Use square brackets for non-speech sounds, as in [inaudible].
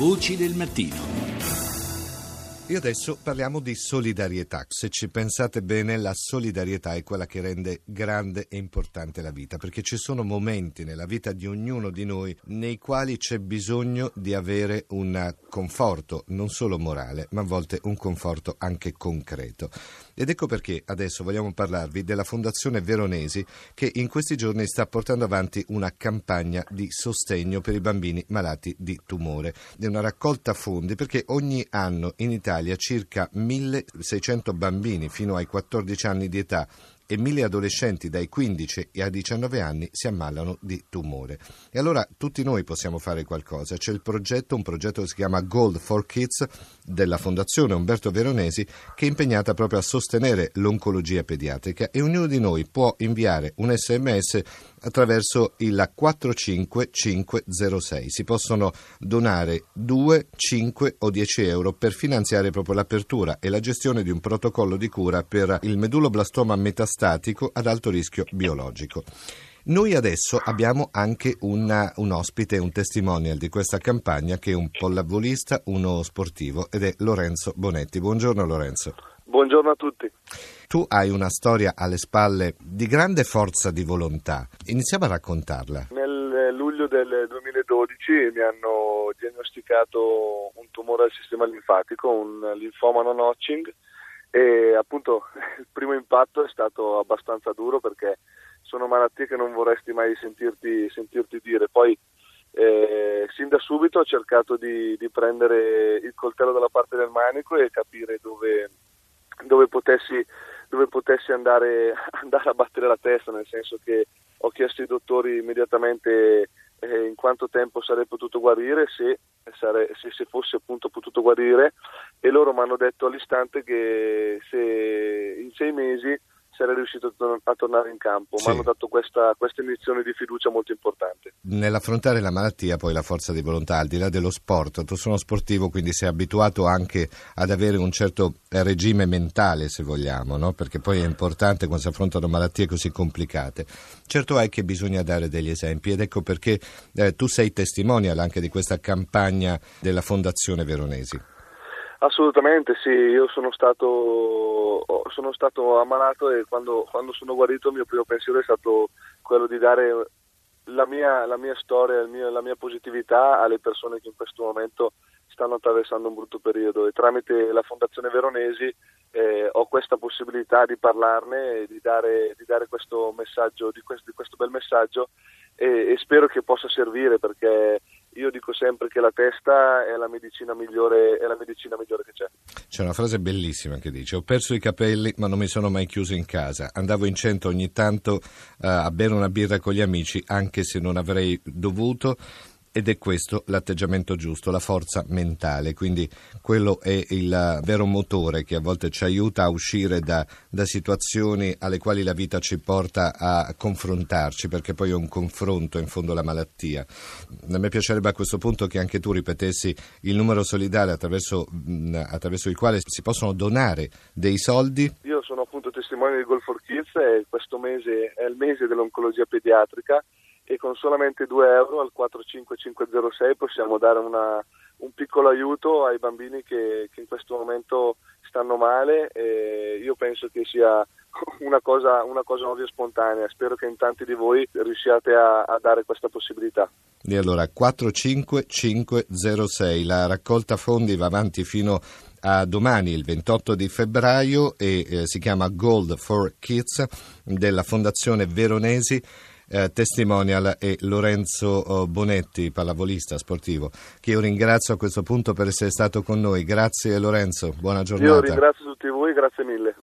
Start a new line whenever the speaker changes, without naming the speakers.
Voci del mattino.
E adesso parliamo di solidarietà. Se ci pensate bene, la solidarietà è quella che rende grande e importante la vita, perché ci sono momenti nella vita di ognuno di noi nei quali c'è bisogno di avere un conforto, non solo morale, ma a volte un conforto anche concreto. Ed ecco perché adesso vogliamo parlarvi della Fondazione Veronesi che in questi giorni sta portando avanti una campagna di sostegno per i bambini malati di tumore. È una raccolta fondi perché ogni anno in Italia Italia circa 1600 bambini fino ai 14 anni di età e mille adolescenti dai 15 ai 19 anni si ammalano di tumore. E allora tutti noi possiamo fare qualcosa. C'è il progetto, un progetto che si chiama Gold for Kids della Fondazione Umberto Veronesi che è impegnata proprio a sostenere l'oncologia pediatrica e ognuno di noi può inviare un sms attraverso il 45506. Si possono donare 2, 5 o 10 euro per finanziare proprio l'apertura e la gestione di un protocollo di cura per il medulloblastoma metastatico statico ad alto rischio biologico. Noi adesso abbiamo anche una, un ospite, un testimonial di questa campagna che è un pollavolista, uno sportivo ed è Lorenzo Bonetti. Buongiorno Lorenzo.
Buongiorno a tutti.
Tu hai una storia alle spalle di grande forza di volontà. Iniziamo a raccontarla.
Nel luglio del 2012 mi hanno diagnosticato un tumore al sistema linfatico, un linfoma non Hodgkin e appunto [laughs] il primo impatto è stato abbastanza duro perché sono malattie che non vorresti mai sentirti, sentirti dire. Poi eh, sin da subito ho cercato di, di, prendere il coltello dalla parte del manico e capire dove, dove potessi, dove potessi andare, [laughs] andare, a battere la testa, nel senso che ho chiesto ai dottori immediatamente eh, in quanto tempo sarei potuto guarire, se, sare, se, se fosse appunto potuto guarire e loro mi hanno detto all'istante che se in sei mesi sarei riuscito a, tor- a tornare in campo. Sì. Mi hanno dato questa, questa, iniezione di fiducia molto importante.
Nell'affrontare la malattia, poi la forza di volontà, al di là dello sport, tu sono sportivo, quindi sei abituato anche ad avere un certo regime mentale, se vogliamo, no? perché poi è importante quando si affrontano malattie così complicate. Certo è che bisogna dare degli esempi ed ecco perché eh, tu sei testimonial anche di questa campagna della Fondazione Veronesi.
Assolutamente sì, io sono stato, sono stato ammalato e quando, quando, sono guarito il mio primo pensiero è stato quello di dare la mia, la mia storia, mio, la mia positività alle persone che in questo momento stanno attraversando un brutto periodo. E tramite la Fondazione Veronesi eh, ho questa possibilità di parlarne e di dare, di dare questo messaggio, di questo, di questo bel messaggio e, e spero che possa servire perché io dico sempre che la testa è la medicina migliore, la medicina migliore che c'è.
C'è una frase bellissima che dice: Ho perso i capelli, ma non mi sono mai chiuso in casa. Andavo in centro ogni tanto uh, a bere una birra con gli amici, anche se non avrei dovuto. Ed è questo l'atteggiamento giusto, la forza mentale, quindi quello è il vero motore che a volte ci aiuta a uscire da, da, situazioni alle quali la vita ci porta a confrontarci, perché poi è un confronto in fondo alla malattia. A me piacerebbe a questo punto che anche tu ripetessi il numero solidale attraverso, attraverso il quale si possono donare dei soldi.
Io sono appunto testimone di Goal for Kids e questo mese è il mese dell'oncologia pediatrica e con solamente 2 euro al 45506 possiamo dare una, un piccolo aiuto ai bambini che, che, in questo momento stanno male io penso che sia una cosa, una cosa ovvia e spontanea. Spero che in tanti di voi riusciate a, a dare questa possibilità.
E allora 45506, la raccolta fondi va avanti fino a domani, il 28 di febbraio, e eh, si chiama Gold for Kids della Fondazione Veronesi eh, testimonial è Lorenzo oh, Bonetti, pallavolista sportivo, che io ringrazio a questo punto per essere stato con noi. Grazie Lorenzo, buona giornata.
Io ringrazio tutti voi, grazie mille.